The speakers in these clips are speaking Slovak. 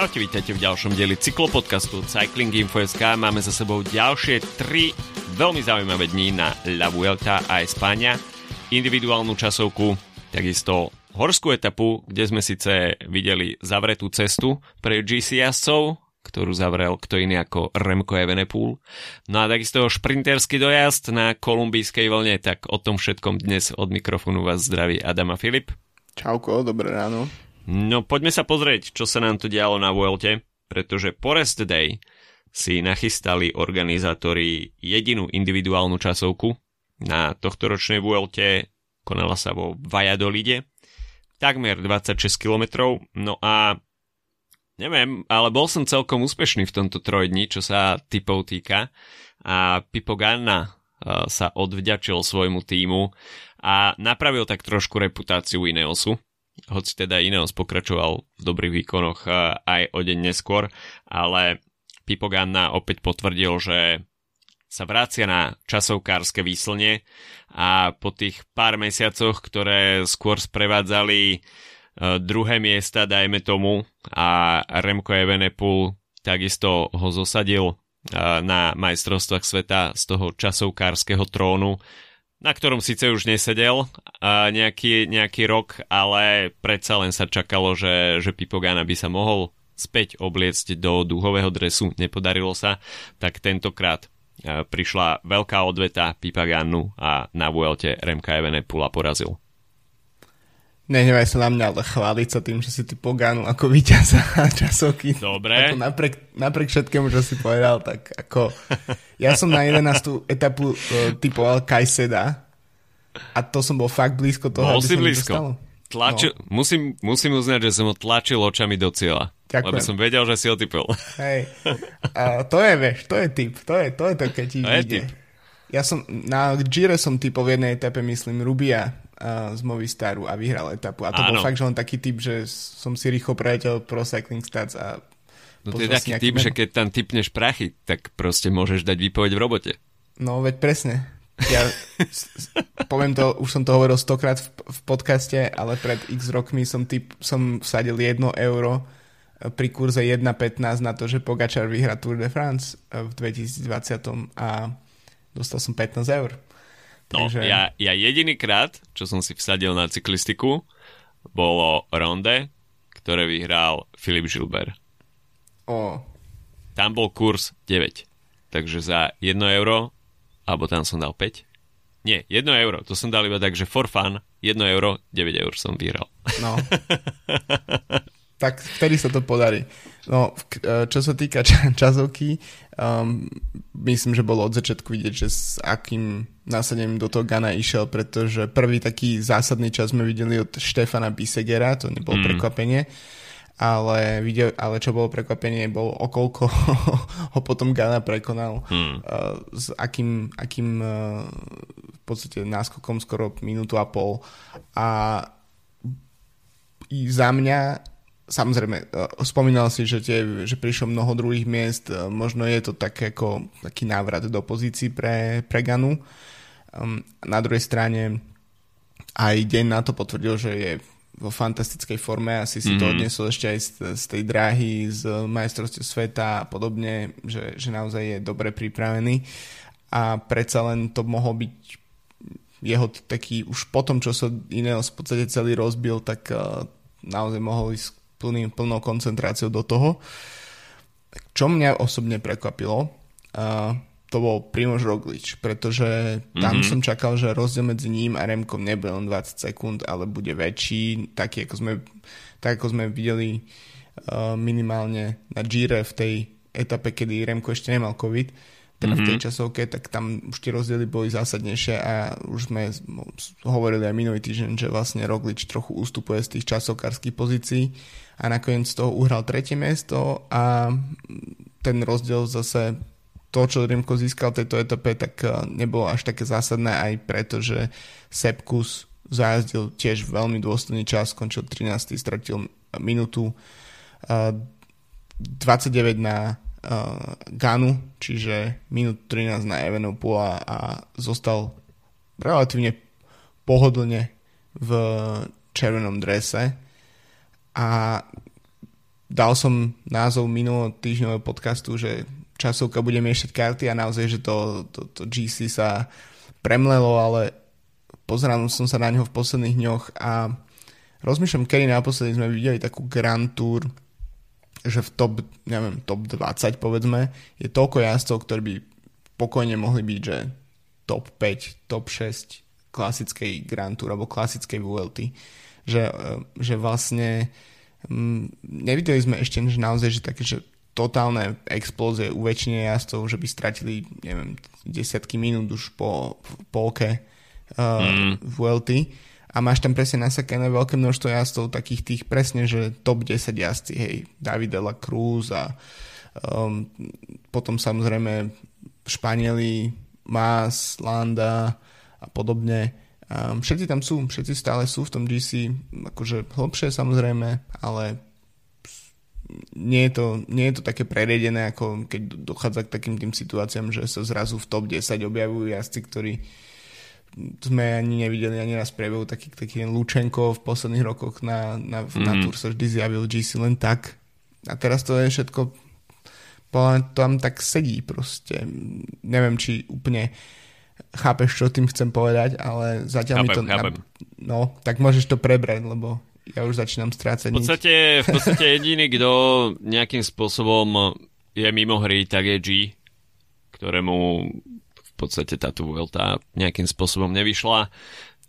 Čaute, vítajte v ďalšom dieli cyklopodcastu Cycling Info.sk. Máme za sebou ďalšie tri veľmi zaujímavé dní na La Vuelta a Espania. Individuálnu časovku, takisto horskú etapu, kde sme síce videli zavretú cestu pre GC jazdcov, ktorú zavrel kto iný ako Remco Evenepoel. No a takisto šprinterský dojazd na kolumbijskej vlne, tak o tom všetkom dnes od mikrofónu vás zdraví Adama Filip. Čauko, dobré ráno. No poďme sa pozrieť, čo sa nám tu dialo na Vuelte, pretože po Day si nachystali organizátori jedinú individuálnu časovku. Na tohto ročnej Vuelte, konala sa vo Valladolide, takmer 26 km, no a neviem, ale bol som celkom úspešný v tomto trojdni, čo sa typov týka. A Pipo Ganna eh, sa odvďačil svojmu týmu a napravil tak trošku reputáciu Ineosu, hoci teda Ineos pokračoval v dobrých výkonoch eh, aj o deň neskôr, ale Pipo Ganna opäť potvrdil, že sa vracia na časovkárske výslne a po tých pár mesiacoch, ktoré skôr sprevádzali eh, druhé miesta, dajme tomu, a Remco Evenepoel takisto ho zosadil eh, na majstrovstvách sveta z toho časovkárskeho trónu na ktorom síce už nesedel uh, nejaký, nejaký rok, ale predsa len sa čakalo, že, že Pipogana by sa mohol späť obliecť do dúhového dresu. Nepodarilo sa, tak tentokrát uh, prišla veľká odveta Pipaganu a na Vuelte Remka Evenepula porazil. Nehnevaj sa na mňa, ale chváliť sa tým, že si ty pogánu ako víťaza časovky. Dobre. Ako napriek, napriek všetkému, čo si povedal, tak ako... Ja som na 11. etapu uh, typoval Kajseda a to som bol fakt blízko toho, Bol aby si blízko. Dostalo. Tlačil, no. musím, musím uznať, že som ho tlačil očami do cieľa. Ďakujem. Lebo som vedel, že si ho typol. Hej. A to je, vieš, to je typ. To je to, je to keď ti To je ide. typ. Ja som, na Gire som typol v jednej etape, myslím, Rubia uh, z Movistaru a vyhral etapu. A to Áno. bol fakt, že len taký typ, že som si rýchlo prejetel pro Cycling Stats a No to je taký typ, meno. že keď tam typneš prachy, tak proste môžeš dať výpoveď v robote. No, veď presne. Ja poviem to, už som to hovoril stokrát v, v podcaste, ale pred x rokmi som, typ, som vsadil 1 euro eh, pri kurze 1.15 na to, že Pogačar vyhrá Tour de France eh, v 2020 a dostal som 15 eur. No, Takže- ja, ja jediný krát, čo som si vsadil na cyklistiku, bolo Ronde, ktoré vyhral Filip Gilbert. O, Tam bol kurz 9. Takže za 1 euro, alebo tam som dal 5. Nie, 1 euro, to som dal iba tak, že for fun, 1 euro, 9 eur som vyhral. no. tak vtedy sa to podarí. No, eh, čo sa týka ča- časovky, um, myslím, že bolo od začiatku vidieť, že s akým násadením do toho Gana išiel, pretože prvý taký zásadný čas sme videli od Štefana Bisegera, to nebolo mm. prekvapenie, ale, videl, ale čo bolo prekvapenie, bolo okolko ho potom Gana prekonal mm. uh, s akým, akým uh, v podstate náskokom skoro minútu a pol a i za mňa samozrejme, eh, spomínal si, že, tie, že prišlo mnoho druhých miest, eh, možno je to tak ako taký návrat do pozícií pre, pre Ganu. Um, na druhej strane aj deň na to potvrdil, že je vo fantastickej forme, asi si mm-hmm. to odniesol ešte aj z, z tej dráhy, z majstrovstiev sveta a podobne, že, že naozaj je dobre pripravený a predsa len to mohol byť jeho taký, už po tom, čo sa Ineos v podstate celý rozbil, tak uh, naozaj mohol ísť plný, plnou koncentráciou do toho. Čo mňa osobne prekvapilo, uh, to bol Primož Roglič, pretože tam mm-hmm. som čakal, že rozdiel medzi ním a Remkom nebude len 20 sekúnd, ale bude väčší, taký ako sme, tak ako sme videli uh, minimálne na Gire v tej etape, kedy Remko ešte nemal COVID, teda mm-hmm. v tej časovke, tak tam už tie rozdiely boli zásadnejšie a už sme hovorili aj minulý týždeň, že vlastne Roglič trochu ustupuje z tých časovkárskych pozícií a nakoniec z toho uhral tretie miesto a ten rozdiel zase to, čo Remko získal v tejto etape, tak eh, nebolo až také zásadné aj preto, že Sepkus zajazdil tiež veľmi dôstojný čas, skončil 13. stratil minútu eh, 29 na uh, Ganu, čiže minút 13 na Evenepoela a zostal relatívne pohodlne v červenom drese. A dal som názov minulého týždňového podcastu, že časovka bude miešať karty a naozaj, že to, to, to GC sa premlelo, ale pozeral som sa na neho v posledných dňoch a rozmýšľam, kedy naposledy sme videli takú Grand Tour, že v top, neviem, top 20 povedzme, je toľko jazdcov, ktorí by pokojne mohli byť, že top 5, top 6 klasickej Grand Tour alebo klasickej VLT. Že, e, že vlastne mm, nevideli sme ešte že naozaj, že také, že totálne explózie u väčšine jazdcov, že by stratili, neviem, desiatky minút už po, po polke uh, mm. VLT a máš tam presne nasakané veľké množstvo jazdcov, takých tých presne, že top 10 jazdci, hej, David La Cruz a um, potom samozrejme Španieli, Mas, Landa a podobne. Um, všetci tam sú, všetci stále sú v tom GC, akože hlbšie samozrejme, ale nie je, to, nie je to také preredené, ako keď dochádza k takým tým situáciám, že sa zrazu v top 10 objavujú jazdci, ktorí sme ani nevideli ani raz priebehu taký, taký Lučenko v posledných rokoch na, na, mm. na Tour sa vždy zjavil GC len tak. A teraz to je všetko tam tak sedí proste. Neviem, či úplne chápeš, čo tým chcem povedať, ale zatiaľ chápem, mi to... Chápem. No, tak môžeš to prebrať, lebo ja už začínam strácať v podstate, v podstate jediný, kto nejakým spôsobom je mimo hry, tak je G, ktorému podstate táto Vuelta nejakým spôsobom nevyšla.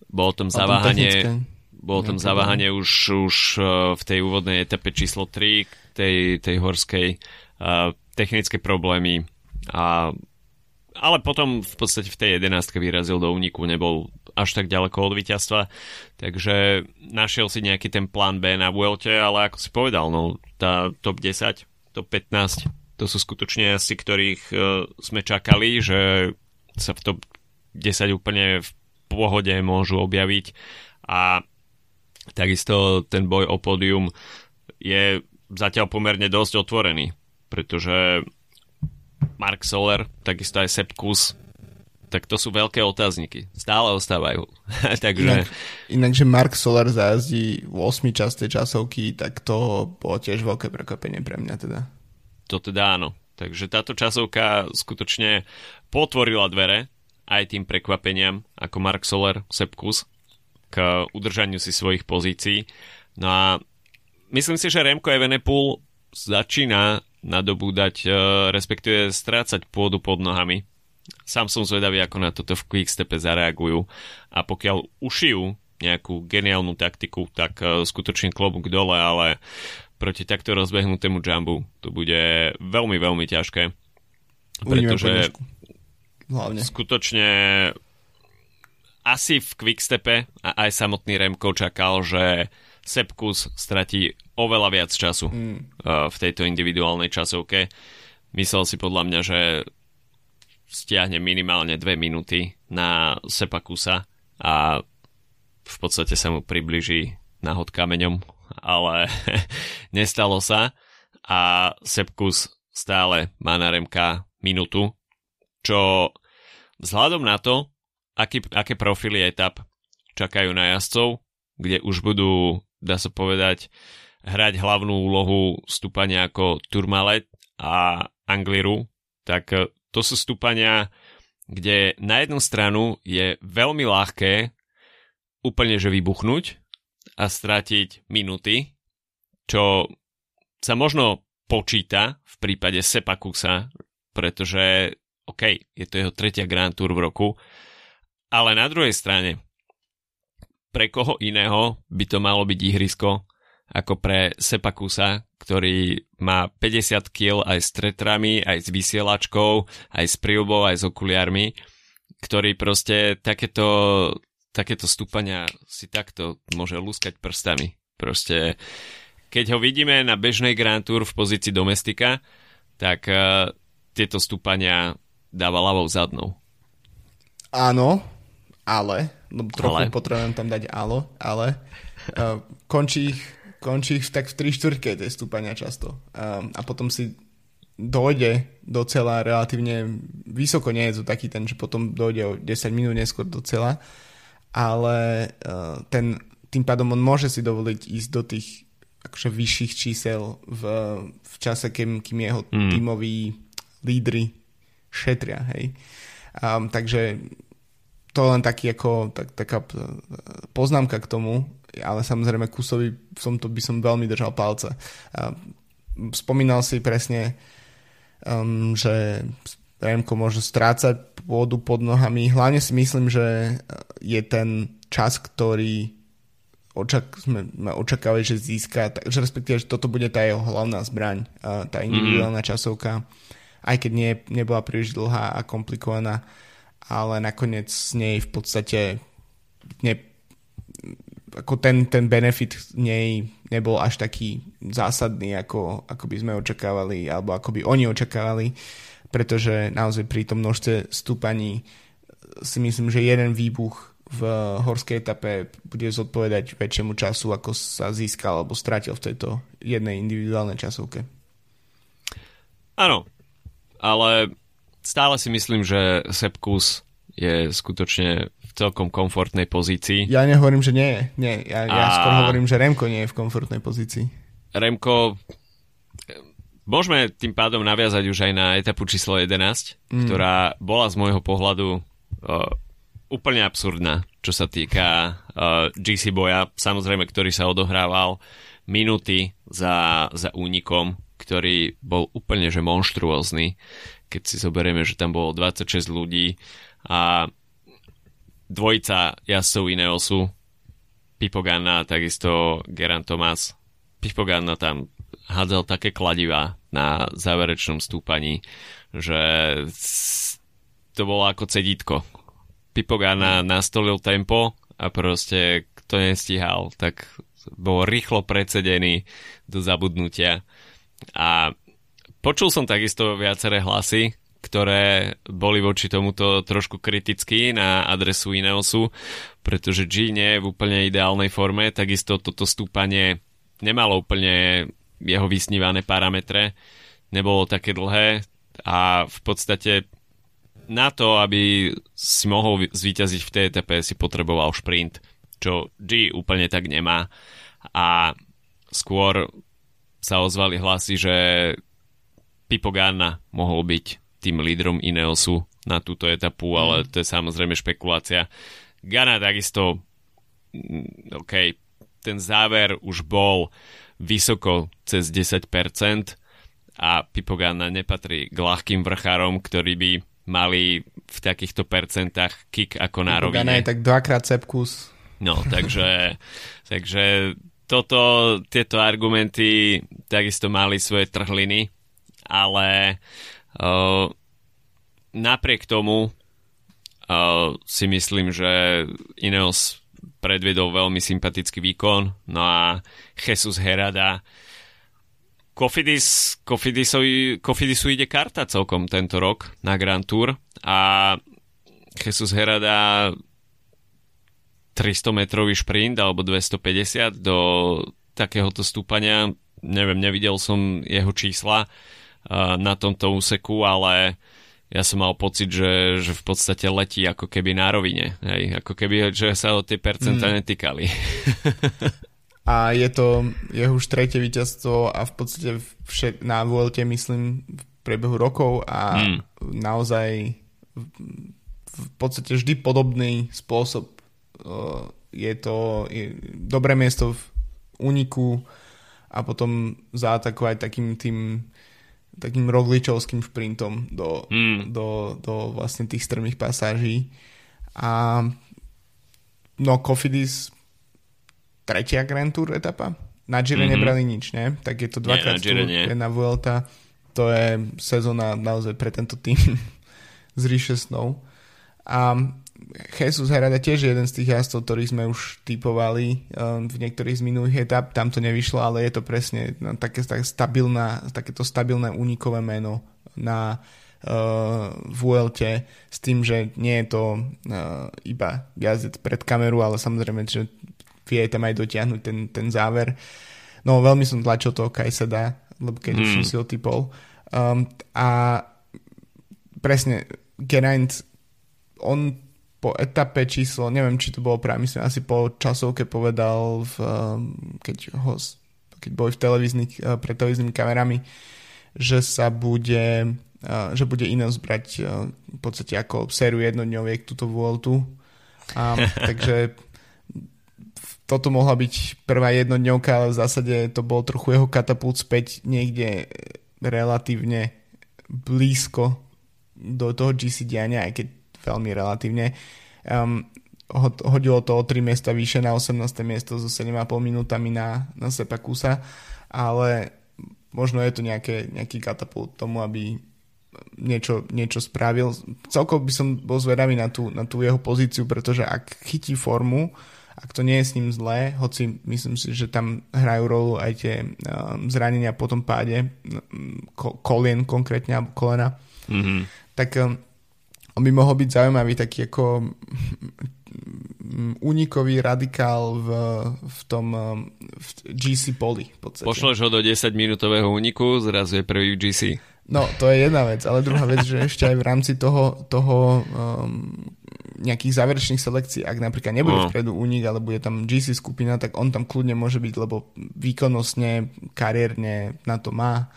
Bolo tam zaváhanie, bolo tam zaváhanie už, už e, v tej úvodnej etape číslo 3, tej, tej horskej, uh, technické problémy a ale potom v podstate v tej jedenástke vyrazil do úniku, nebol až tak ďaleko od víťazstva, takže našiel si nejaký ten plán B na Vuelte, ale ako si povedal, no tá top 10, top 15, to sú skutočne asi, ktorých uh, sme čakali, že sa v top 10 úplne v pohode môžu objaviť a takisto ten boj o pódium je zatiaľ pomerne dosť otvorený, pretože Mark Soler, takisto aj Sepp Kuss, tak to sú veľké otázniky. Stále ostávajú. Takže... Inak, inak, že Mark Soler zajazdí v 8 častej časovky, tak to bolo tiež veľké prekvapenie pre mňa teda. To teda áno. Takže táto časovka skutočne potvorila dvere aj tým prekvapeniam ako Mark Soler, Sepkus k udržaniu si svojich pozícií. No a myslím si, že Remko Evenepoel začína nadobúdať, e, respektíve strácať pôdu pod nohami. Sám som zvedavý, ako na toto v Quickstepe zareagujú a pokiaľ ušijú nejakú geniálnu taktiku, tak e, skutočne klobúk dole, ale proti takto rozbehnutému jumbu. To bude veľmi, veľmi ťažké. Pretože Hlavne. skutočne asi v Quickstepe a aj samotný Remko čakal, že Sepkus stratí oveľa viac času mm. v tejto individuálnej časovke. Myslel si podľa mňa, že stiahne minimálne dve minúty na Sepakusa a v podstate sa mu približí nahod kameňom ale nestalo sa. A Sepkus stále má na Remka minútu, čo vzhľadom na to, aký, aké profily etap čakajú na jazdcov, kde už budú, dá sa povedať, hrať hlavnú úlohu stúpania ako Turmalet a Angliru, tak to sú stúpania, kde na jednu stranu je veľmi ľahké úplne že vybuchnúť a stratiť minúty, čo sa možno počíta v prípade Sepakusa, pretože OK, je to jeho tretia Grand Tour v roku, ale na druhej strane, pre koho iného by to malo byť ihrisko ako pre Sepakusa, ktorý má 50 kg aj s tretrami, aj s vysielačkou, aj s príľbou, aj s okuliarmi, ktorý proste takéto takéto stúpania si takto môže lúskať prstami. Proste, keď ho vidíme na bežnej Grand Tour v pozícii domestika, tak uh, tieto stúpania dáva ľavou zadnou. Áno, ale, no trochu ale. potrebujem tam dať álo, ale uh, končí končí tak v tri štvrtke tej stúpania často. Um, a potom si dojde do cela relatívne vysoko, nie je to taký ten, že potom dojde o 10 minút neskôr do cela, ale uh, ten, tým pádom on môže si dovoliť ísť do tých akože vyšších čísel v, v čase, kým, kým jeho mm. tímoví lídry šetria, hej. Um, takže to len taký ako, tak, taká poznámka k tomu, ale samozrejme Kusovi v tomto by som veľmi držal palce. Um, spomínal si presne, um, že Remko môže strácať pôdu pod nohami. Hlavne si myslím, že je ten čas, ktorý očak, sme, očakávali, že získa, takže respektíve, že toto bude tá jeho hlavná zbraň, tá individuálna mm. časovka, aj keď nie, nebola príliš dlhá a komplikovaná, ale nakoniec z nej v podstate ne, ako ten, ten benefit nej nebol až taký zásadný, ako, ako by sme očakávali, alebo ako by oni očakávali, pretože naozaj pri tom množstve stúpaní si myslím, že jeden výbuch v horskej etape bude zodpovedať väčšiemu času, ako sa získal alebo stratil v tejto jednej individuálnej časovke. Áno, ale stále si myslím, že Sepkus je skutočne v celkom komfortnej pozícii. Ja nehovorím, že nie je. Nie, ja, ja a... skôr hovorím, že Remko nie je v komfortnej pozícii. Remko, môžeme tým pádom naviazať už aj na etapu číslo 11, mm. ktorá bola z môjho pohľadu uh, úplne absurdná, čo sa týka uh, GC boja, samozrejme, ktorý sa odohrával minúty za, za únikom, ktorý bol úplne že monštruózny, keď si zoberieme, že tam bolo 26 ľudí a dvojica jazdcov Ineosu, Pipogana a takisto Geran Thomas. Pipogana tam hádzal také kladivá na záverečnom stúpaní, že to bolo ako cedítko. Pipogana nastolil tempo a proste kto nestíhal, tak bol rýchlo predsedený do zabudnutia. A počul som takisto viaceré hlasy, ktoré boli voči tomuto trošku kritickí na adresu Ineosu, pretože G nie je v úplne ideálnej forme, takisto toto stúpanie nemalo úplne jeho vysnívané parametre, nebolo také dlhé a v podstate na to, aby si mohol zvíťaziť v TTP, si potreboval šprint, čo G úplne tak nemá a skôr sa ozvali hlasy, že Pipo Ganna mohol byť tým lídrom Ineosu na túto etapu, ale mm. to je samozrejme špekulácia. Gana takisto, mm, OK, ten záver už bol vysoko cez 10% a Pipo Gana nepatrí k ľahkým vrchárom, ktorí by mali v takýchto percentách kick ako na rovine. Je tak dvakrát sepkus. No, takže, takže toto, tieto argumenty takisto mali svoje trhliny, ale Uh, napriek tomu uh, si myslím, že Ineos predvedol veľmi sympatický výkon, no a Jesus Herada Kofidis, Kofidisovi, Kofidisu ide karta celkom tento rok na Grand Tour a Jesus Herada 300 metrový šprint alebo 250 do takéhoto stúpania neviem, nevidel som jeho čísla na tomto úseku, ale ja som mal pocit, že, že v podstate letí ako keby na rovine. Hej? Ako keby, že sa o tie percentá mm. netýkali. a je to jeho už tretie víťazstvo a v podstate všet, na Vuelte myslím v priebehu rokov a mm. naozaj v, v podstate vždy podobný spôsob. Je to je dobré miesto v úniku a potom zaatakovať takým tým takým rogličovským šprintom do, mm. do, do vlastne tých strmých pasáží. A no Kofidis tretia Grand Tour etapa. Na Gire mm-hmm. nebrali nič, ne? Tak je to dvakrát nie, na, na Vuelta. To je sezóna naozaj pre tento tým z ríše snov. A Jesus Herada tiež je jeden z tých jazdcov, ktorých sme už typovali um, v niektorých z minulých etap. Tam to nevyšlo, ale je to presne no, také, stabilná, takéto stabilné unikové meno na uh, Vuelte s tým, že nie je to uh, iba jazdec pred kameru, ale samozrejme, že vie tam aj dotiahnuť ten, ten záver. No veľmi som tlačil toho Kajseda, lebo keď mm. už som si ho typol. Um, a presne, Geraint, on po etape číslo, neviem, či to bolo práve, myslím, asi po časovke povedal, v, um, keď ho keď boli v televíznych, pred televíznymi kamerami, že sa bude že bude Ineos brať v podstate ako sériu jednodňoviek túto Vueltu. A, takže toto mohla byť prvá jednodňovka, ale v zásade to bol trochu jeho katapult späť niekde relatívne blízko do toho GC diania, aj keď veľmi relatívne. Um, hodilo to o 3 miesta vyššie na 18. miesto so 7,5 minútami na, na Sepakusa, ale možno je to nejaké, nejaký katapult tomu, aby niečo, niečo spravil. Celkovo by som bol zvedavý na tú, na tú jeho pozíciu, pretože ak chytí formu, ak to nie je s ním zlé, hoci myslím si, že tam hrajú rolu aj tie um, zranenia po tom páde, ko, kolien konkrétne, alebo kolena, mm-hmm. tak um, on by mohol byť zaujímavý taký ako únikový radikál v, v tom um, v GC poli. Pošleš ho do 10 minútového úniku, zrazu je prvý v GC. No, to je jedna vec, ale druhá vec, že ešte aj v rámci toho, toho um, nejakých záverečných selekcií, ak napríklad nebude uh. vpredu únik, ale bude tam GC skupina, tak on tam kľudne môže byť, lebo výkonnostne, kariérne na to má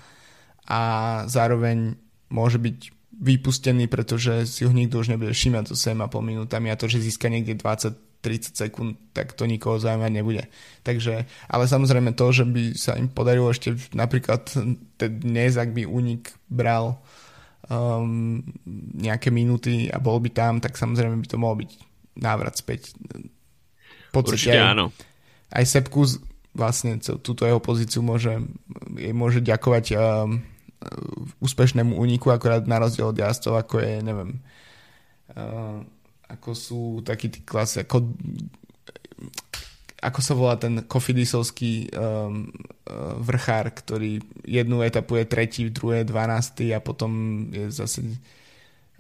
a zároveň môže byť vypustený, pretože si ho nikto už nebude všímať so 7,5 minútami a to, že získa niekde 20-30 sekúnd, tak to nikoho zaujímať nebude. Takže, ale samozrejme to, že by sa im podarilo ešte napríklad dnes, ak by únik bral um, nejaké minúty a bol by tam, tak samozrejme by to mohol byť návrat späť. Určite aj, áno. Aj Sepkus vlastne túto jeho pozíciu môže, môže ďakovať um, úspešnému úniku, akorát na rozdiel od jazdcov, ako je, neviem, uh, ako sú takí tí klasy, ako ako sa volá ten kofidisovský um, uh, vrchár, ktorý jednu etapu je tretí, druhé 12 a potom je zase...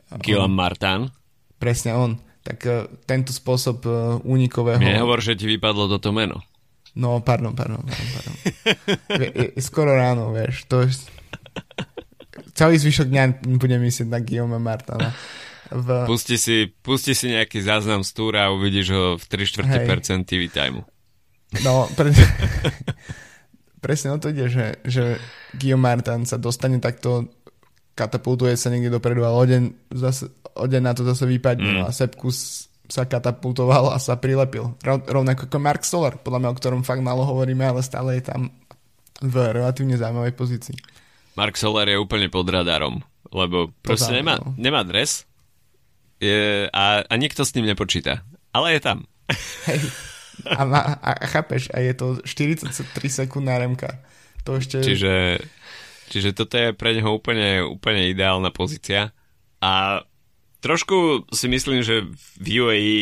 Um, Guillaume Martin. Presne on. Tak uh, tento spôsob uh, únikového... Nehovor, že ti vypadlo toto meno. No, pardon, pardon, pardon. pardon. je, je, skoro ráno, vieš, to je celý zvyšok dňa budem myslieť na Guillaume Martana. V... Pusti, si, pusti si nejaký záznam z túra a uvidíš ho v 3 čtvrte percent TV timeu. No, pre... presne o to ide, že, že Guillaume Martin sa dostane takto katapultuje sa niekde dopredu a odeň, zase, odeň na to zase vypadne. Mm. No a Sepkus sa katapultoval a sa prilepil. Rovnako ako Mark Solar, podľa mňa, o ktorom fakt málo hovoríme, ale stále je tam v relatívne zaujímavej pozícii. Mark Soler je úplne pod radarom, lebo proste nemá, no. nemá dres je, a, a nikto s ním nepočíta. Ale je tam. Hej. A, má, a chápeš, a je to 43 sekundná remka. To ešte... Čiže, čiže toto je pre neho úplne, úplne ideálna pozícia. A trošku si myslím, že v UAE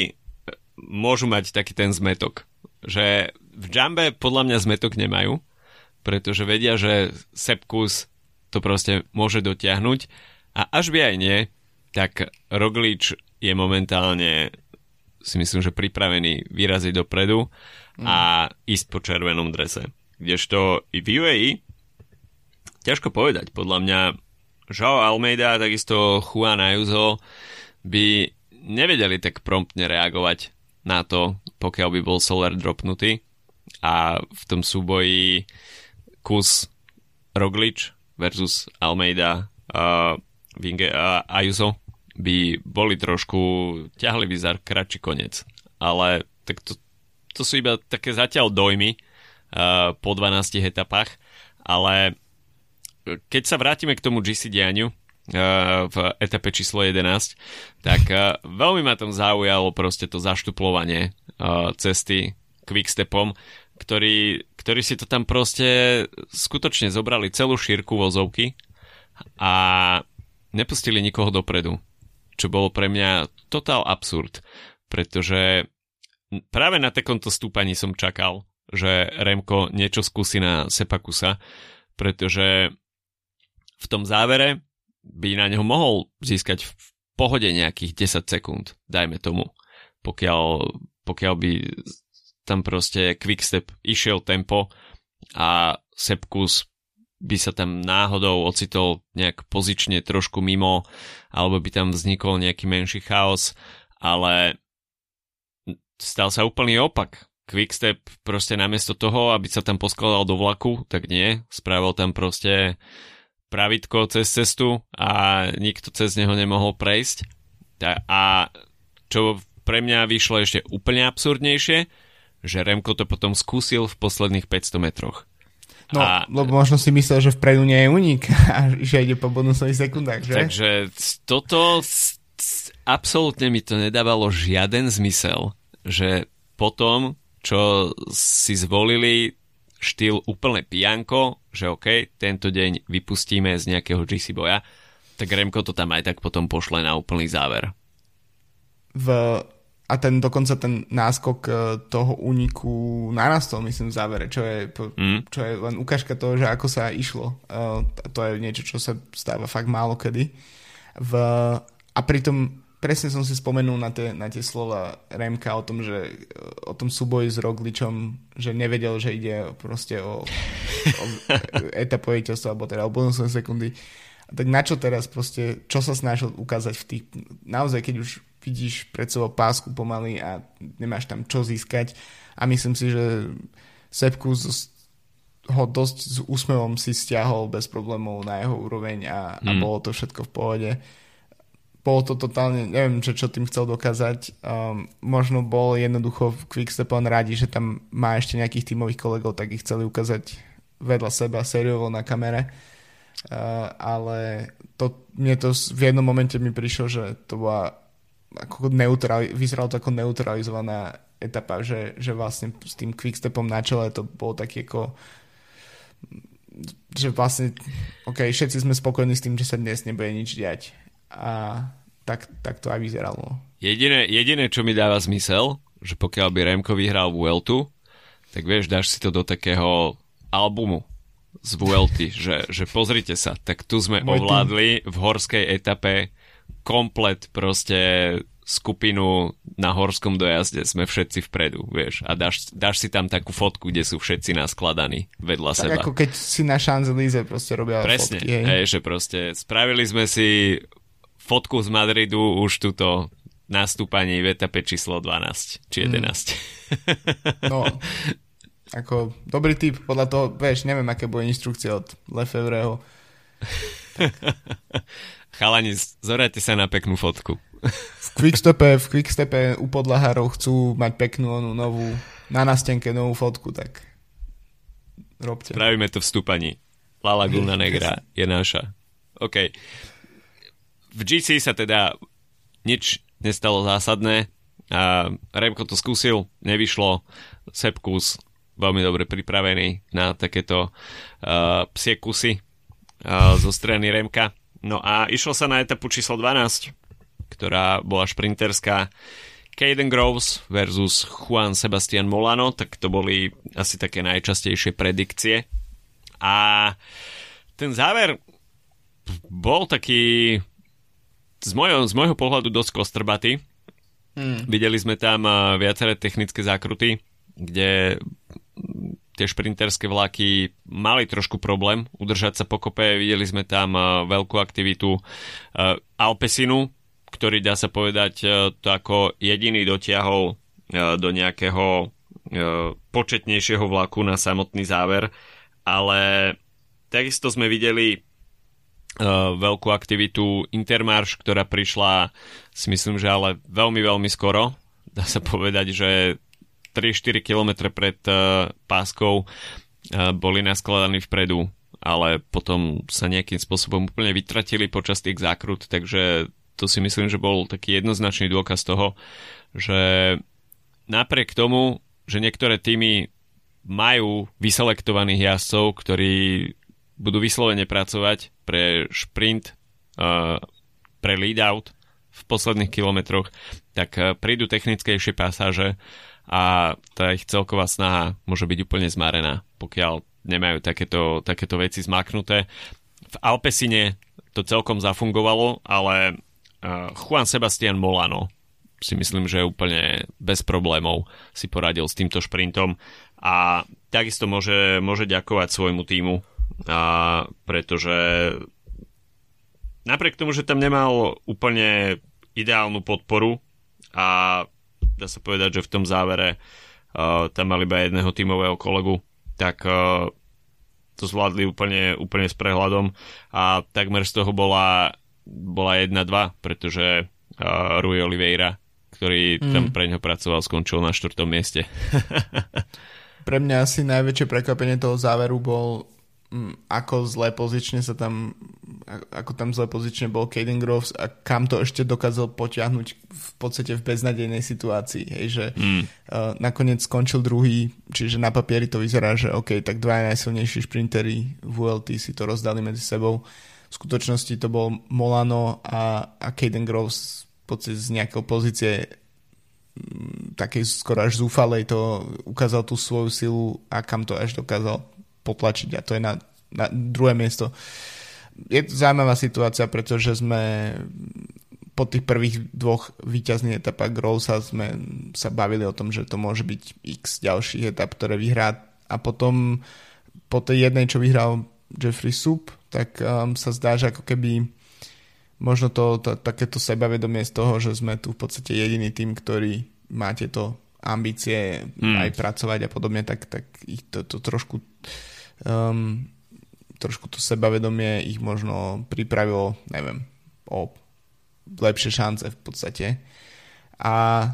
môžu mať taký ten zmetok. Že v Jambe podľa mňa zmetok nemajú, pretože vedia, že Sepkus to proste môže dotiahnuť. A až by aj nie, tak Roglič je momentálne si myslím, že pripravený vyraziť dopredu mm. a ísť po červenom drese. Kdežto i v UAE ťažko povedať. Podľa mňa Joao Almeida a takisto Juan Ayuso by nevedeli tak promptne reagovať na to, pokiaľ by bol Solar dropnutý a v tom súboji kus Roglič versus Almeida a Vinge a Ayuso by boli trošku, ťahli by za kratší koniec. Ale tak to, to sú iba také zatiaľ dojmy uh, po 12 etapách, ale keď sa vrátime k tomu GC dianiu, uh, v etape číslo 11, tak uh, veľmi ma tam zaujalo proste to zaštuplovanie cesty quickstepom, ktorí, ktorí si to tam proste skutočne zobrali celú šírku vozovky a nepustili nikoho dopredu. Čo bolo pre mňa totál absurd, pretože práve na takomto stúpaní som čakal, že Remko niečo skúsi na Sepakusa, pretože v tom závere by na neho mohol získať v pohode nejakých 10 sekúnd, dajme tomu, pokiaľ, pokiaľ by tam proste quickstep išiel tempo a Sepkus by sa tam náhodou ocitol nejak pozične trošku mimo, alebo by tam vznikol nejaký menší chaos, ale stal sa úplný opak. Quickstep proste namiesto toho, aby sa tam poskladal do vlaku, tak nie, spravil tam proste pravitko cez cestu a nikto cez neho nemohol prejsť. A čo pre mňa vyšlo ešte úplne absurdnejšie, že Remko to potom skúsil v posledných 500 metroch. No, a, lebo možno si myslel, že vpredu nie je unik a že ide po bonusových sekundách, že? Takže toto absolútne mi to nedávalo žiaden zmysel, že potom, čo si zvolili štýl úplne pijanko, že OK, tento deň vypustíme z nejakého GC boja, tak Remko to tam aj tak potom pošle na úplný záver. V a ten dokonca ten náskok e, toho úniku narastol, myslím, v závere, čo je, mm. čo je len ukážka toho, že ako sa išlo. Uh, to je niečo, čo sa stáva fakt málo kedy. V, a pritom presne som si spomenul na tie, na tie slova Remka o tom, že e, o tom súboji s Rogličom, že nevedel, že ide proste o, o etapojiteľstvo, alebo teda o bonusové sekundy. Tak na čo teraz proste, čo sa snažil ukázať v tých, naozaj keď už vidíš pred sebou pásku pomaly a nemáš tam čo získať a myslím si, že Sepku ho dosť s úsmevom si stiahol bez problémov na jeho úroveň a, mm. a bolo to všetko v pohode. Bolo to totálne, neviem, čo, čo tým chcel dokázať. Um, možno bol jednoducho v Quickstep len radi, že tam má ešte nejakých tímových kolegov, tak ich chceli ukázať vedľa seba sériovo na kamere. Uh, ale to, mne to v jednom momente mi prišlo, že to bola ako neutrali- vyzeralo to ako neutralizovaná etapa, že, že vlastne s tým quickstepom na čele to bolo taký ako že vlastne ok, všetci sme spokojní s tým, že sa dnes nebude nič diať a tak, tak to aj vyzeralo. Jediné, jediné, čo mi dáva zmysel, že pokiaľ by Remko vyhral Vueltu, tak vieš, dáš si to do takého albumu z Vuelty, že, že pozrite sa, tak tu sme Môj ovládli tým. v horskej etape komplet proste skupinu na horskom dojazde sme všetci vpredu, vieš, a dáš, dáš si tam takú fotku, kde sú všetci naskladaní vedľa tak seba. ako keď si na Champs-Élysées proste robia Presne, fotky, hej, že proste spravili sme si fotku z Madridu už túto nastúpaní v etape číslo 12 či 11. Mm. No, ako dobrý tip, podľa toho, vieš, neviem, aké bude inštrukcie od Lefevreho. Chalani, zorajte sa na peknú fotku. V Quickstepe, v Quickstepe u podlahárov chcú mať peknú onú novú, na nastenke novú fotku, tak robte. Spravíme to v stúpaní. La Laguna Negra je naša. OK. V GC sa teda nič nestalo zásadné. A Remko to skúsil, nevyšlo. Sepkus veľmi dobre pripravený na takéto uh, psie kusy uh, zo strany Remka. No a išlo sa na etapu číslo 12, ktorá bola šprinterská. Caden Groves versus Juan Sebastian Molano, tak to boli asi také najčastejšie predikcie. A ten záver bol taký z môjho, z môjho pohľadu dosť kostrbatý. Hmm. Videli sme tam viaceré technické zákruty, kde tie šprinterské vlaky mali trošku problém udržať sa pokope. Videli sme tam uh, veľkú aktivitu uh, Alpesinu, ktorý dá sa povedať uh, to ako jediný dotiahol do nejakého početnejšieho vlaku na samotný záver, ale takisto sme videli veľkú aktivitu Intermarš, ktorá prišla si myslím, že ale veľmi, veľmi skoro. Dá sa povedať, že 3-4 km pred uh, páskou uh, boli naskladaní vpredu, ale potom sa nejakým spôsobom úplne vytratili počas tých zákrut, takže to si myslím, že bol taký jednoznačný dôkaz toho, že napriek tomu, že niektoré týmy majú vyselektovaných jazdcov, ktorí budú vyslovene pracovať pre šprint, uh, pre lead-out v posledných kilometroch, tak prídu technickejšie pasáže a tá ich celková snaha môže byť úplne zmarená, pokiaľ nemajú takéto, takéto veci zmaknuté. V Alpesine to celkom zafungovalo, ale uh, Juan Sebastian Molano si myslím, že úplne bez problémov si poradil s týmto šprintom a takisto môže, môže ďakovať svojmu týmu, a pretože napriek tomu, že tam nemal úplne ideálnu podporu a dá sa povedať, že v tom závere uh, tam mali iba jedného tímového kolegu, tak uh, to zvládli úplne, úplne s prehľadom a takmer z toho bola, bola 1-2, pretože uh, Rui Oliveira, ktorý mm. tam pre ňo pracoval, skončil na štvrtom mieste. pre mňa asi najväčšie prekvapenie toho záveru bol ako zle pozične sa tam ako tam zle pozične bol Caden Groves a kam to ešte dokázal potiahnuť v podstate v beznadejnej situácii, hej, že mm. uh, nakoniec skončil druhý, čiže na papieri to vyzerá, že OK, tak dva najsilnejší šprintery v VLT si to rozdali medzi sebou. V skutočnosti to bol Molano a, a Caden Groves v podstate z nejakej pozície takej skoro až zúfalej to ukázal tú svoju silu a kam to až dokázal potlačiť a to je na, na druhé miesto. Je to zaujímavá situácia, pretože sme po tých prvých dvoch výťazných etapách Growsa sme sa bavili o tom, že to môže byť x ďalších etap, ktoré vyhrá a potom po tej jednej, čo vyhral Jeffrey Soup, tak um, sa zdá, že ako keby možno to, to, takéto sebavedomie z toho, že sme tu v podstate jediný tým, ktorý má tieto ambície mm. aj pracovať a podobne, tak, tak ich to, to trošku um, trošku to sebavedomie ich možno pripravilo, neviem, o lepšie šance v podstate. A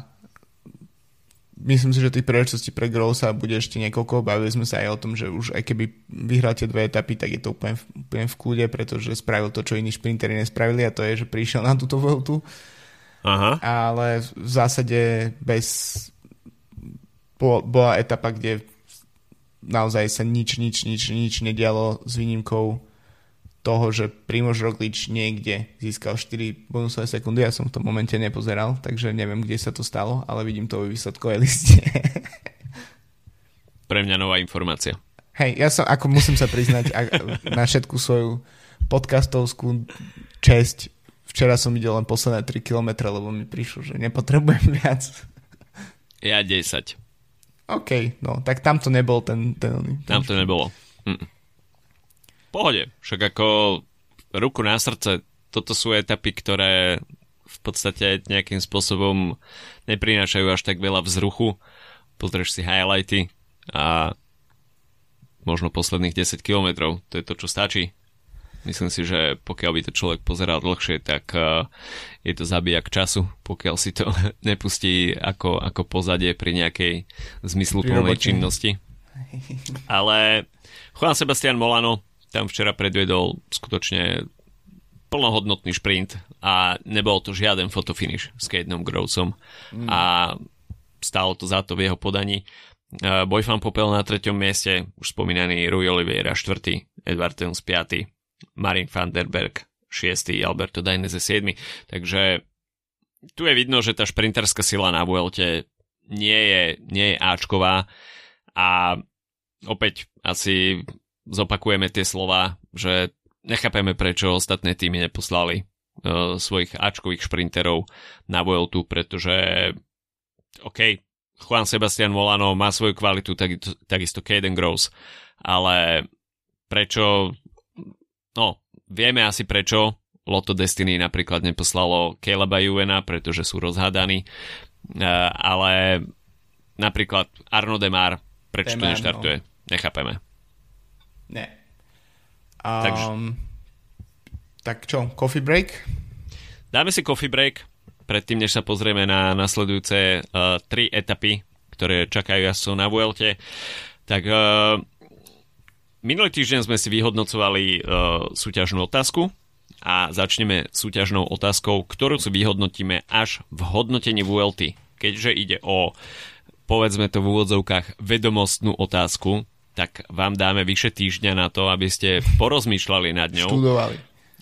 myslím si, že tých príležitostí pre Grossa bude ešte niekoľko. Bavili sme sa aj o tom, že už aj keby vyhral tie dve etapy, tak je to úplne, úplne v kľude, pretože spravil to, čo iní šprinteri nespravili a to je, že prišiel na túto Vueltu. Aha. Ale v zásade bez bola etapa, kde naozaj sa nič, nič, nič, nič nedialo s výnimkou toho, že Primož Roglič niekde získal 4 bonusové sekundy, ja som v tom momente nepozeral, takže neviem, kde sa to stalo, ale vidím to vo výsledkovej liste. Pre mňa nová informácia. Hej, ja som, ako musím sa priznať na všetku svoju podcastovskú česť, včera som videl len posledné 3 km, lebo mi prišlo, že nepotrebujem viac. Ja 10. OK, no, tak tam to nebol ten... ten, ten tam to nebolo. Mm. Pohode, však ako ruku na srdce, toto sú etapy, ktoré v podstate nejakým spôsobom neprinášajú až tak veľa vzruchu. Pozrieš si highlighty a možno posledných 10 kilometrov, to je to, čo stačí. Myslím si, že pokiaľ by to človek pozeral dlhšie, tak uh, je to zabijak času, pokiaľ si to nepustí ako, ako pozadie pri nejakej zmysluplnej činnosti. Ale Juan Sebastian Molano tam včera predvedol skutočne plnohodnotný šprint a nebol to žiaden fotofinish s Cadenom Grossom mm. a stálo to za to v jeho podaní. Uh, Bojfan Popel na treťom mieste, už spomínaný Rui Oliveira 4. Edward Jones 5. Marin van der Berg 6. Alberto Dainese 7. Takže tu je vidno, že tá šprinterská sila na Vuelte nie je, nie je Ačková a opäť asi zopakujeme tie slova, že nechápeme, prečo ostatné týmy neposlali uh, svojich Ačkových šprinterov na Vueltu, pretože OK, Juan Sebastian Volano má svoju kvalitu, tak, takisto Caden Gross, ale prečo No, vieme asi prečo. Lotto Destiny napríklad neposlalo Caleba Juvena, pretože sú rozhádaní. Uh, ale napríklad Arno Demar, prečo Demar, to neštartuje? No. Nechápeme. Ne. Um, Takže. Tak čo, coffee break? Dáme si coffee break, predtým než sa pozrieme na nasledujúce uh, tri etapy, ktoré čakajú jazdcov na Vuelte. Tak uh, Minulý týždeň sme si vyhodnocovali uh, súťažnú otázku a začneme súťažnou otázkou, ktorú si vyhodnotíme až v hodnotení VLT. Keďže ide o, povedzme to v úvodzovkách, vedomostnú otázku, tak vám dáme vyše týždňa na to, aby ste porozmýšľali nad ňou. Študovali.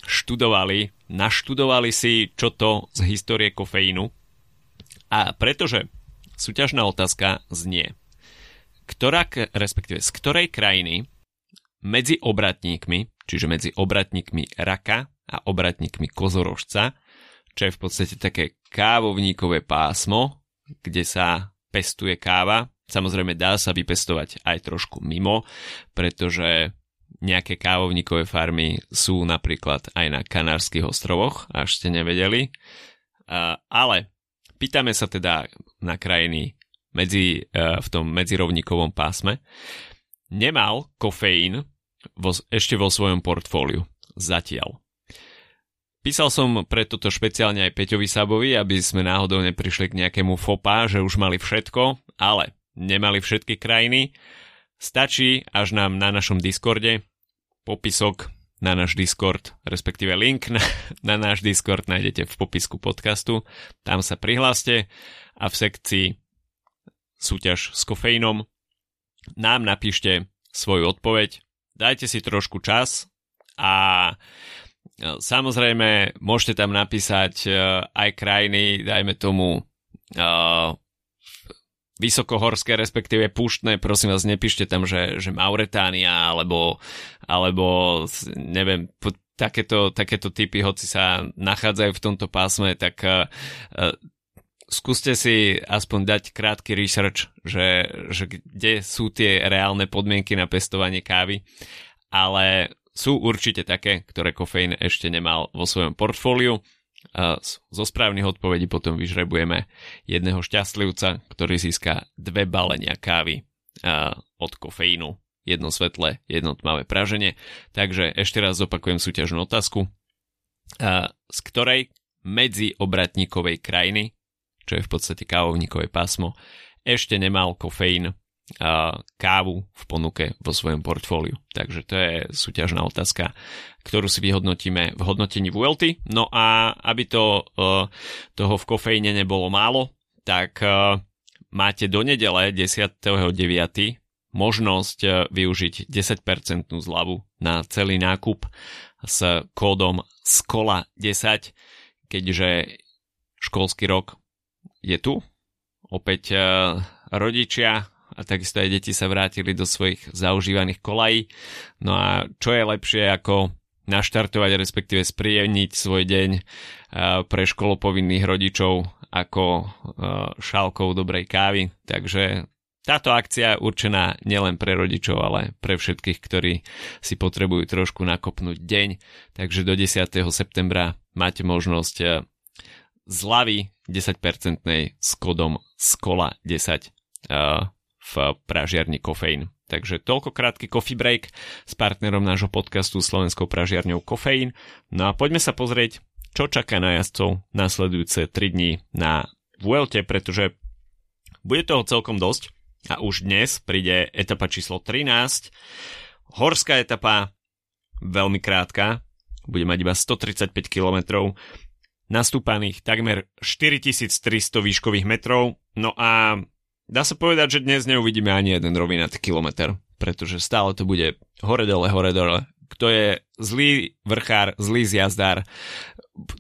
Študovali, naštudovali si, čo to z histórie kofeínu. A pretože súťažná otázka znie, ktorá, respektíve z ktorej krajiny medzi obratníkmi, čiže medzi obratníkmi raka a obratníkmi kozorožca, čo je v podstate také kávovníkové pásmo, kde sa pestuje káva. Samozrejme dá sa vypestovať aj trošku mimo, pretože nejaké kávovníkové farmy sú napríklad aj na Kanárskych ostrovoch, až ste nevedeli. Ale pýtame sa teda na krajiny medzi, uh, v tom medzirovníkovom pásme, nemal kofeín vo, ešte vo svojom portfóliu. Zatiaľ. Písal som pre toto špeciálne aj Peťovi Sabovi, aby sme náhodou neprišli k nejakému fopa, že už mali všetko, ale nemali všetky krajiny. Stačí, až nám na našom Discorde popisok na náš Discord, respektíve link na, na náš Discord nájdete v popisku podcastu. Tam sa prihláste a v sekcii súťaž s kofeínom nám napíšte svoju odpoveď. Dajte si trošku čas a No, samozrejme, môžete tam napísať uh, aj krajiny, dajme tomu uh, vysokohorské, respektíve púštne, prosím vás, nepíšte tam, že, že Mauretánia, alebo, alebo neviem, takéto, takéto typy, hoci sa nachádzajú v tomto pásme, tak skúste si aspoň dať krátky research, že, že kde sú tie reálne podmienky na pestovanie kávy, ale sú určite také, ktoré kofeín ešte nemal vo svojom portfóliu. A zo správnych odpovedí potom vyžrebujeme jedného šťastlivca, ktorý získa dve balenia kávy od kofeínu. Jedno svetlé, jedno tmavé praženie. Takže ešte raz zopakujem súťažnú otázku, z ktorej medzi obratníkovej krajiny, čo je v podstate kávovníkové pásmo, ešte nemal kofeín kávu v ponuke vo svojom portfóliu. Takže to je súťažná otázka, ktorú si vyhodnotíme v hodnotení VLT. No a aby to, e, toho v kofeíne nebolo málo, tak e, máte do nedele 10.9. možnosť e, využiť 10% zľavu na celý nákup s kódom SKOLA10, keďže školský rok je tu. Opäť rodičia a takisto aj deti sa vrátili do svojich zaužívaných kolají. No a čo je lepšie ako naštartovať, respektíve spríjemniť svoj deň pre školopovinných rodičov ako šálkou dobrej kávy. Takže táto akcia je určená nielen pre rodičov, ale pre všetkých, ktorí si potrebujú trošku nakopnúť deň. Takže do 10. septembra máte možnosť zľavy 10% s kodom SKOLA 10 v pražiarni Kofeín. Takže toľko krátky coffee break s partnerom nášho podcastu Slovenskou pražiarňou Kofeín. No a poďme sa pozrieť, čo čaká na jazdcov nasledujúce 3 dní na Vuelte, pretože bude toho celkom dosť a už dnes príde etapa číslo 13. Horská etapa, veľmi krátka, bude mať iba 135 km, nastúpaných takmer 4300 výškových metrov, no a Dá sa povedať, že dnes neuvidíme ani jeden rovinatý kilometr, pretože stále to bude hore-dole, hore-dole. Kto je zlý vrchár, zlý zjazdár,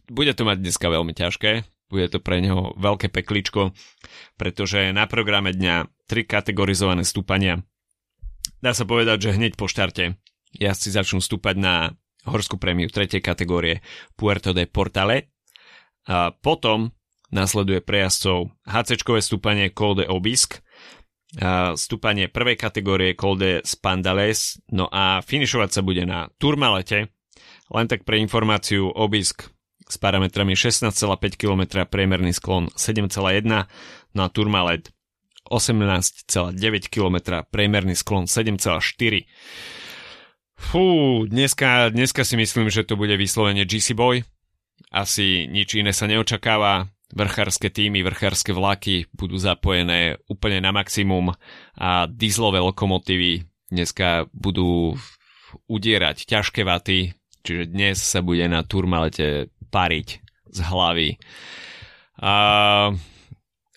bude to mať dneska veľmi ťažké, bude to pre neho veľké pekličko, pretože na programe dňa tri kategorizované stúpania. Dá sa povedať, že hneď po štarte jazdci začnú stúpať na horskú prémiu 3. kategórie Puerto de Portale. A potom Nasleduje pre jazdcov HC stúpanie Col Obisk, stúpanie prvej kategórie Col de Spandales, no a finišovať sa bude na Turmalete. Len tak pre informáciu Obisk s parametrami 16,5 km, priemerný sklon 7,1, no a Turmalet 18,9 km, priemerný sklon 7,4. Fú, dneska, dneska si myslím, že to bude vyslovene GC Boy. Asi nič iné sa neočakáva vrchárske týmy, vrchárske vlaky budú zapojené úplne na maximum a dieslové lokomotívy dneska budú udierať ťažké vaty, čiže dnes sa bude na turmalete pariť z hlavy. A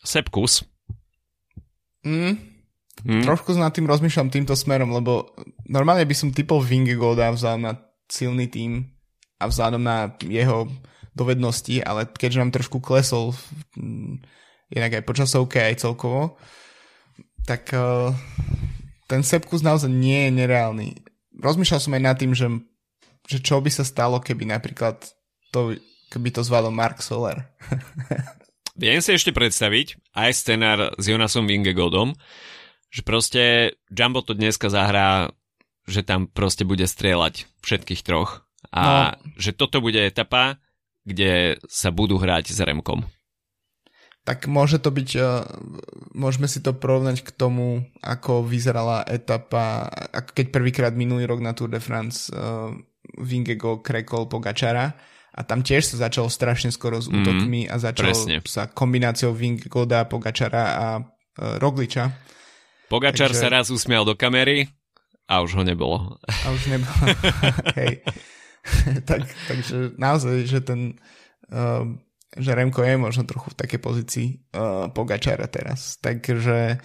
Sepkus. Mm, hmm? Trošku nad tým rozmýšľam týmto smerom, lebo normálne by som typol Vingegaarda vzal na silný tým a vzhľadom na jeho dovednosti, ale keďže nám trošku klesol inak aj počasovke, aj celkovo, tak uh, ten Sepkus naozaj nie je nereálny. Rozmýšľal som aj nad tým, že, že čo by sa stalo, keby napríklad to, keby to zvládol Mark Soler. Viem si ešte predstaviť aj scenár s Jonasom Vingegodom, že proste Jumbo to dneska zahrá, že tam proste bude strieľať všetkých troch. A no. že toto bude etapa, kde sa budú hrať s Remkom. tak môže to byť, uh, môžeme si to porovnať k tomu, ako vyzerala etapa, ako keď prvýkrát minulý rok na Tour de France uh, Vingego krekol Pogačara a tam tiež sa začalo strašne skoro s mhm, útokmi mm, a začalo presne. sa kombináciou Vingegoda, Pogačara a uh, Rogliča. Pogačar Takže... sa raz usmial do kamery a už ho nebolo. A už nebolo. Hej. tak, takže naozaj, že ten uh, že Remko je možno trochu v takej pozícii uh, Pogačara teraz. Takže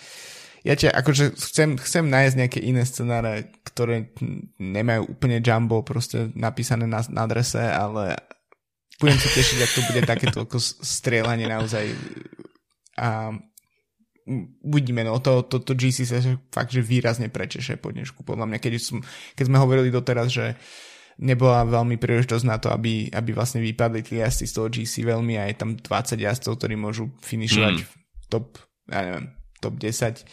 ja ťa, akože chcem, chcem nájsť nejaké iné scenáre, ktoré nemajú úplne jumbo proste napísané na, na adrese, ale budem sa tešiť, ak to bude takéto ako strieľanie naozaj a uvidíme, no to, to, to GC sa fakt, že výrazne prečeše po dnešku, podľa mňa, keď, som, keď sme hovorili doteraz, že uh, nebola veľmi príležitosť na to, aby, aby vlastne vypadli tí jazdci z toho GC veľmi a je tam 20 jazdcov, ktorí môžu finišovať mm. v top, ja neviem, top 10,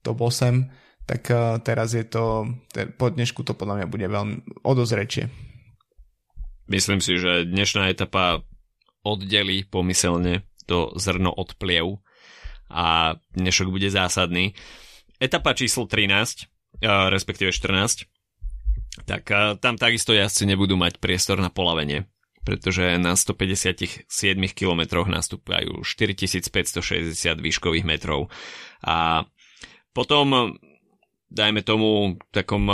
top 8, tak uh, teraz je to, po dnešku to podľa mňa bude veľmi odozrečie. Myslím si, že dnešná etapa oddelí pomyselne to zrno od pliev a dnešok bude zásadný. Etapa číslo 13, uh, respektíve 14, tak tam takisto jazdci nebudú mať priestor na polavenie, pretože na 157 kilometroch nastúpajú 4560 výškových metrov. A potom, dajme tomu, takom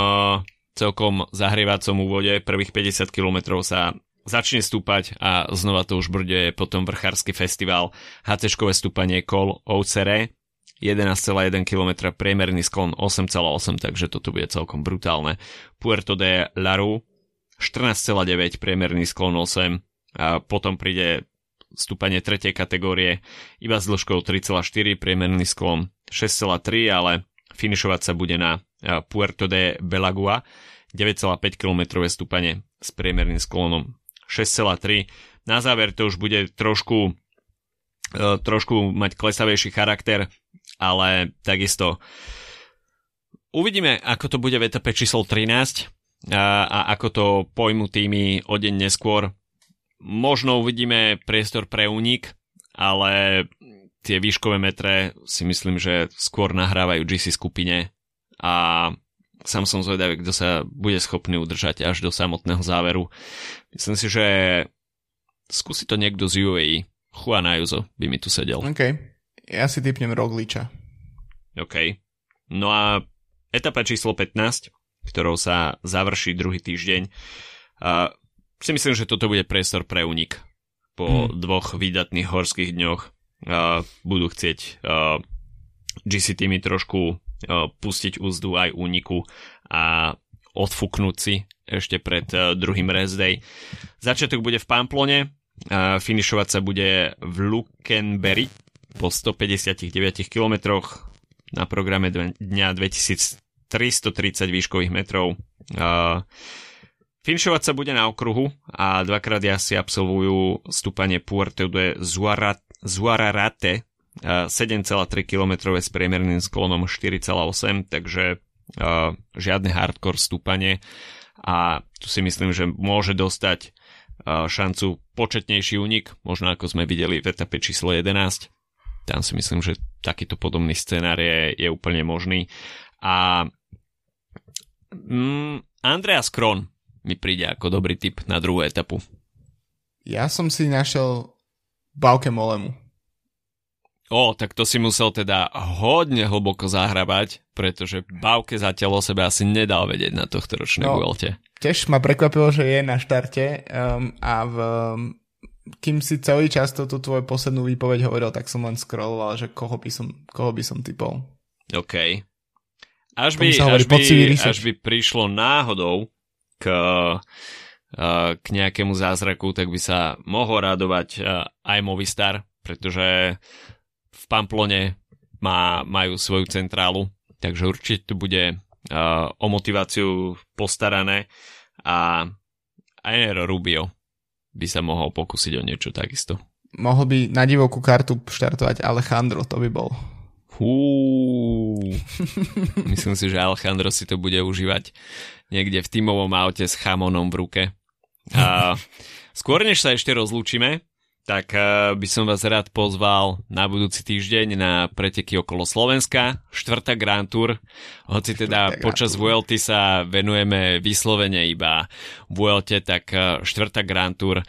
celkom zahrievacom úvode prvých 50 kilometrov sa začne stúpať a znova to už bude potom vrchársky festival HC-škové stúpanie kol Oucere 11,1 km, priemerný sklon 8,8, takže toto bude celkom brutálne. Puerto de Laru 14,9, priemerný sklon 8 a potom príde stúpanie tretej kategórie iba s dĺžkou 3,4, priemerný sklon 6,3, ale finišovať sa bude na Puerto de Belagua 9,5 km stúpanie s priemerným sklonom 6,3. Na záver to už bude trošku e, trošku mať klesavejší charakter, ale takisto uvidíme, ako to bude v etape číslo 13 a, a ako to pojmu týmy o deň neskôr. Možno uvidíme priestor pre únik, ale tie výškové metre si myslím, že skôr nahrávajú GC skupine a sám som zvedavý, kto sa bude schopný udržať až do samotného záveru. Myslím si, že skúsi to niekto z UAE. Juan Ayuso by mi tu sedel. Okay. Ja si typnem Rogliča. OK. No a etapa číslo 15, ktorou sa završí druhý týždeň, uh, si myslím, že toto bude priestor pre unik. Po hmm. dvoch výdatných horských dňoch uh, budú chcieť uh, GC týmy trošku uh, pustiť úzdu aj úniku a odfúknúť si ešte pred uh, druhým rest day. Začiatok bude v Pamplone, uh, finišovať sa bude v Lukenberry, po 159 km na programe dňa 2330 výškových metrov. Finišovať sa bude na okruhu a dvakrát si absolvujú stúpanie Puerto de Zuararate 7,3 km s priemerným sklonom 4,8, takže žiadne hardcore stúpanie a tu si myslím, že môže dostať šancu početnejší únik, možno ako sme videli v etape číslo 11 tam si myslím, že takýto podobný scenár je, je úplne možný. A mm, Andreas Kron mi príde ako dobrý tip na druhú etapu. Ja som si našiel Bauke Molemu. O, tak to si musel teda hodne hlboko zahrabať, pretože Bauke zatiaľ o sebe asi nedal vedieť na tohto ročnej no, Vuelte. Tiež ma prekvapilo, že je na štarte um, a v kým si celý čas tú tvoju poslednú výpoveď hovoril, tak som len scrolloval, že koho by som, koho by som typol. OK. Až by, až, by, až by prišlo náhodou k, k nejakému zázraku, tak by sa mohol radovať aj Movistar, pretože v Pamplone má, majú svoju centrálu, takže určite tu bude o motiváciu postarané a Aero Rubio by sa mohol pokúsiť o niečo takisto. Mohol by na divokú kartu štartovať Alejandro, to by bol. Hú. Myslím si, že Alejandro si to bude užívať niekde v tímovom aute s chamonom v ruke. A skôr než sa ešte rozlúčime, tak uh, by som vás rád pozval na budúci týždeň na preteky okolo Slovenska, štvrtá Grand Tour. Hoci teda štvrtá počas VLT sa venujeme vyslovene iba VLT, tak uh, štvrtá Grand Tour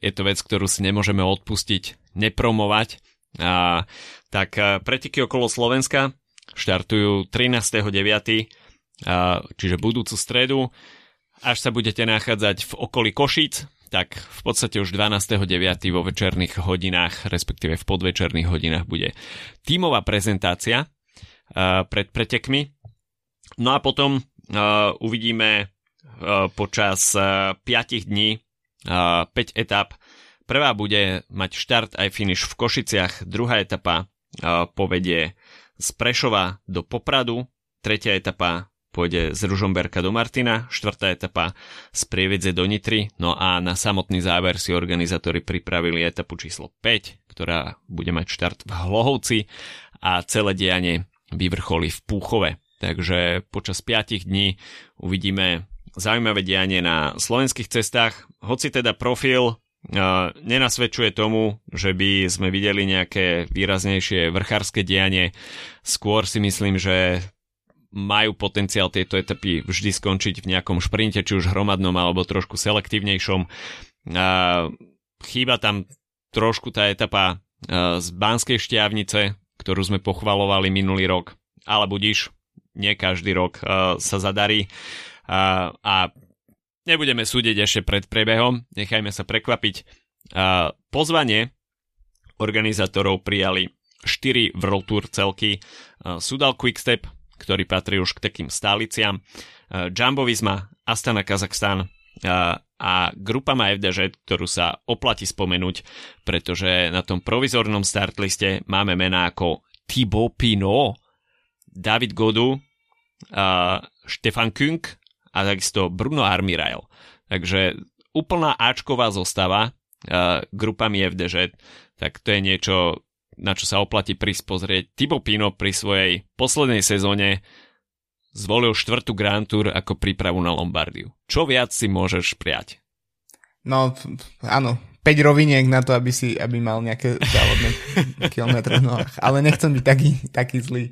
je to vec, ktorú si nemôžeme odpustiť, nepromovať. Uh, tak uh, preteky okolo Slovenska štartujú 13.9., uh, čiže budúcu stredu. Až sa budete nachádzať v okolí Košíc, tak v podstate už 12.9. vo večerných hodinách, respektíve v podvečerných hodinách bude tímová prezentácia uh, pred pretekmi. No a potom uh, uvidíme uh, počas uh, 5 dní uh, 5 etap. Prvá bude mať štart aj finish v Košiciach, druhá etapa uh, povedie z Prešova do Popradu, tretia etapa pôjde z Ružomberka do Martina, štvrtá etapa z Prievidze do Nitry, no a na samotný záver si organizátori pripravili etapu číslo 5, ktorá bude mať štart v Hlohovci a celé dianie vyvrcholí v Púchove. Takže počas 5 dní uvidíme zaujímavé dianie na slovenských cestách, hoci teda profil Uh, nenasvedčuje tomu, že by sme videli nejaké výraznejšie vrchárske dianie. Skôr si myslím, že majú potenciál tieto etapy vždy skončiť v nejakom šprinte, či už hromadnom alebo trošku selektívnejšom. Chýba tam trošku tá etapa z Banskej šťavnice, ktorú sme pochvalovali minulý rok, ale budíš, nie každý rok sa zadarí a nebudeme súdiť ešte pred prebehom, nechajme sa prekvapiť. Pozvanie organizátorov prijali 4 World Tour celky. Sudal Quickstep, ktorý patrí už k takým stáliciam. E, Jumbo Visma, Astana Kazachstan e, a grupa má FDŽ, ktorú sa oplatí spomenúť, pretože na tom provizornom startliste máme mená ako Thibaut Pinot, David Godu, Stefan e, Künk a takisto Bruno Armirail. Takže úplná Ačková zostava grupami FDŽ, tak to je niečo, na čo sa oplatí prísť pozrieť. Tibo Pino pri svojej poslednej sezóne zvolil štvrtú Grand Tour ako prípravu na Lombardiu. Čo viac si môžeš prijať? No, áno, 5 roviniek na to, aby si aby mal nejaké závodné kilometre v nohách. Ale nechcem byť taký, taký zlý.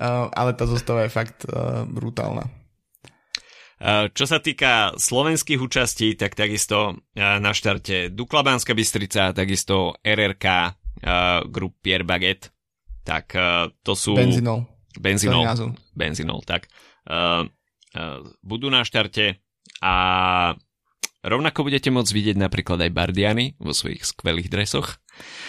Uh, ale tá zostava je fakt uh, brutálna. Uh, čo sa týka slovenských účastí, tak takisto uh, na štarte Dukla Banská Bystrica, takisto RRK uh, grup Pierre Baguette, tak uh, to sú... Benzinol. Benzinol. Benzinol, tak. Uh, uh, budú na štarte a rovnako budete môcť vidieť napríklad aj Bardiany vo svojich skvelých dresoch.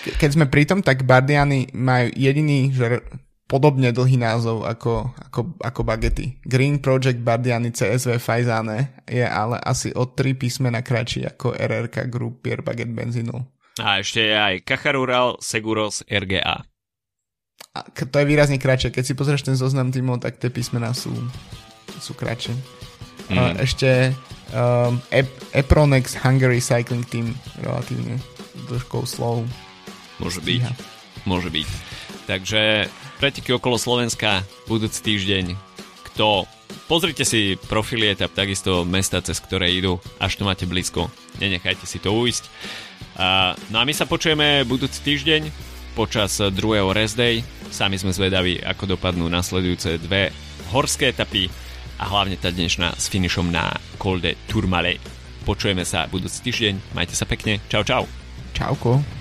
Ke- keď sme pri tom, tak Bardiany majú jediný že podobne dlhý názov ako, ako, ako bagety. Green Project Bardiany CSV Fajzane je ale asi o tri písmena kratší ako RRK Group Pierre Baguette Benzinol. A ešte je aj Cacharural Seguros RGA. A to je výrazne kratšie. Keď si pozrieš ten zoznam týmov, tak tie písmená sú, sú kratšie. Mm. Ešte um, Epronex Hungary Cycling Team relatívne dĺžkou slov. Môže byť. Stíha. Môže byť. Takže preteky okolo Slovenska budúci týždeň. Kto Pozrite si profily etap, takisto mesta, cez ktoré idú, až to máte blízko. Nenechajte si to uísť. No a my sa počujeme budúci týždeň počas druhého rest day. Sami sme zvedaví, ako dopadnú nasledujúce dve horské etapy a hlavne tá dnešná s finišom na Col de. Počujeme sa budúci týždeň, majte sa pekne, čau čau. Čauko.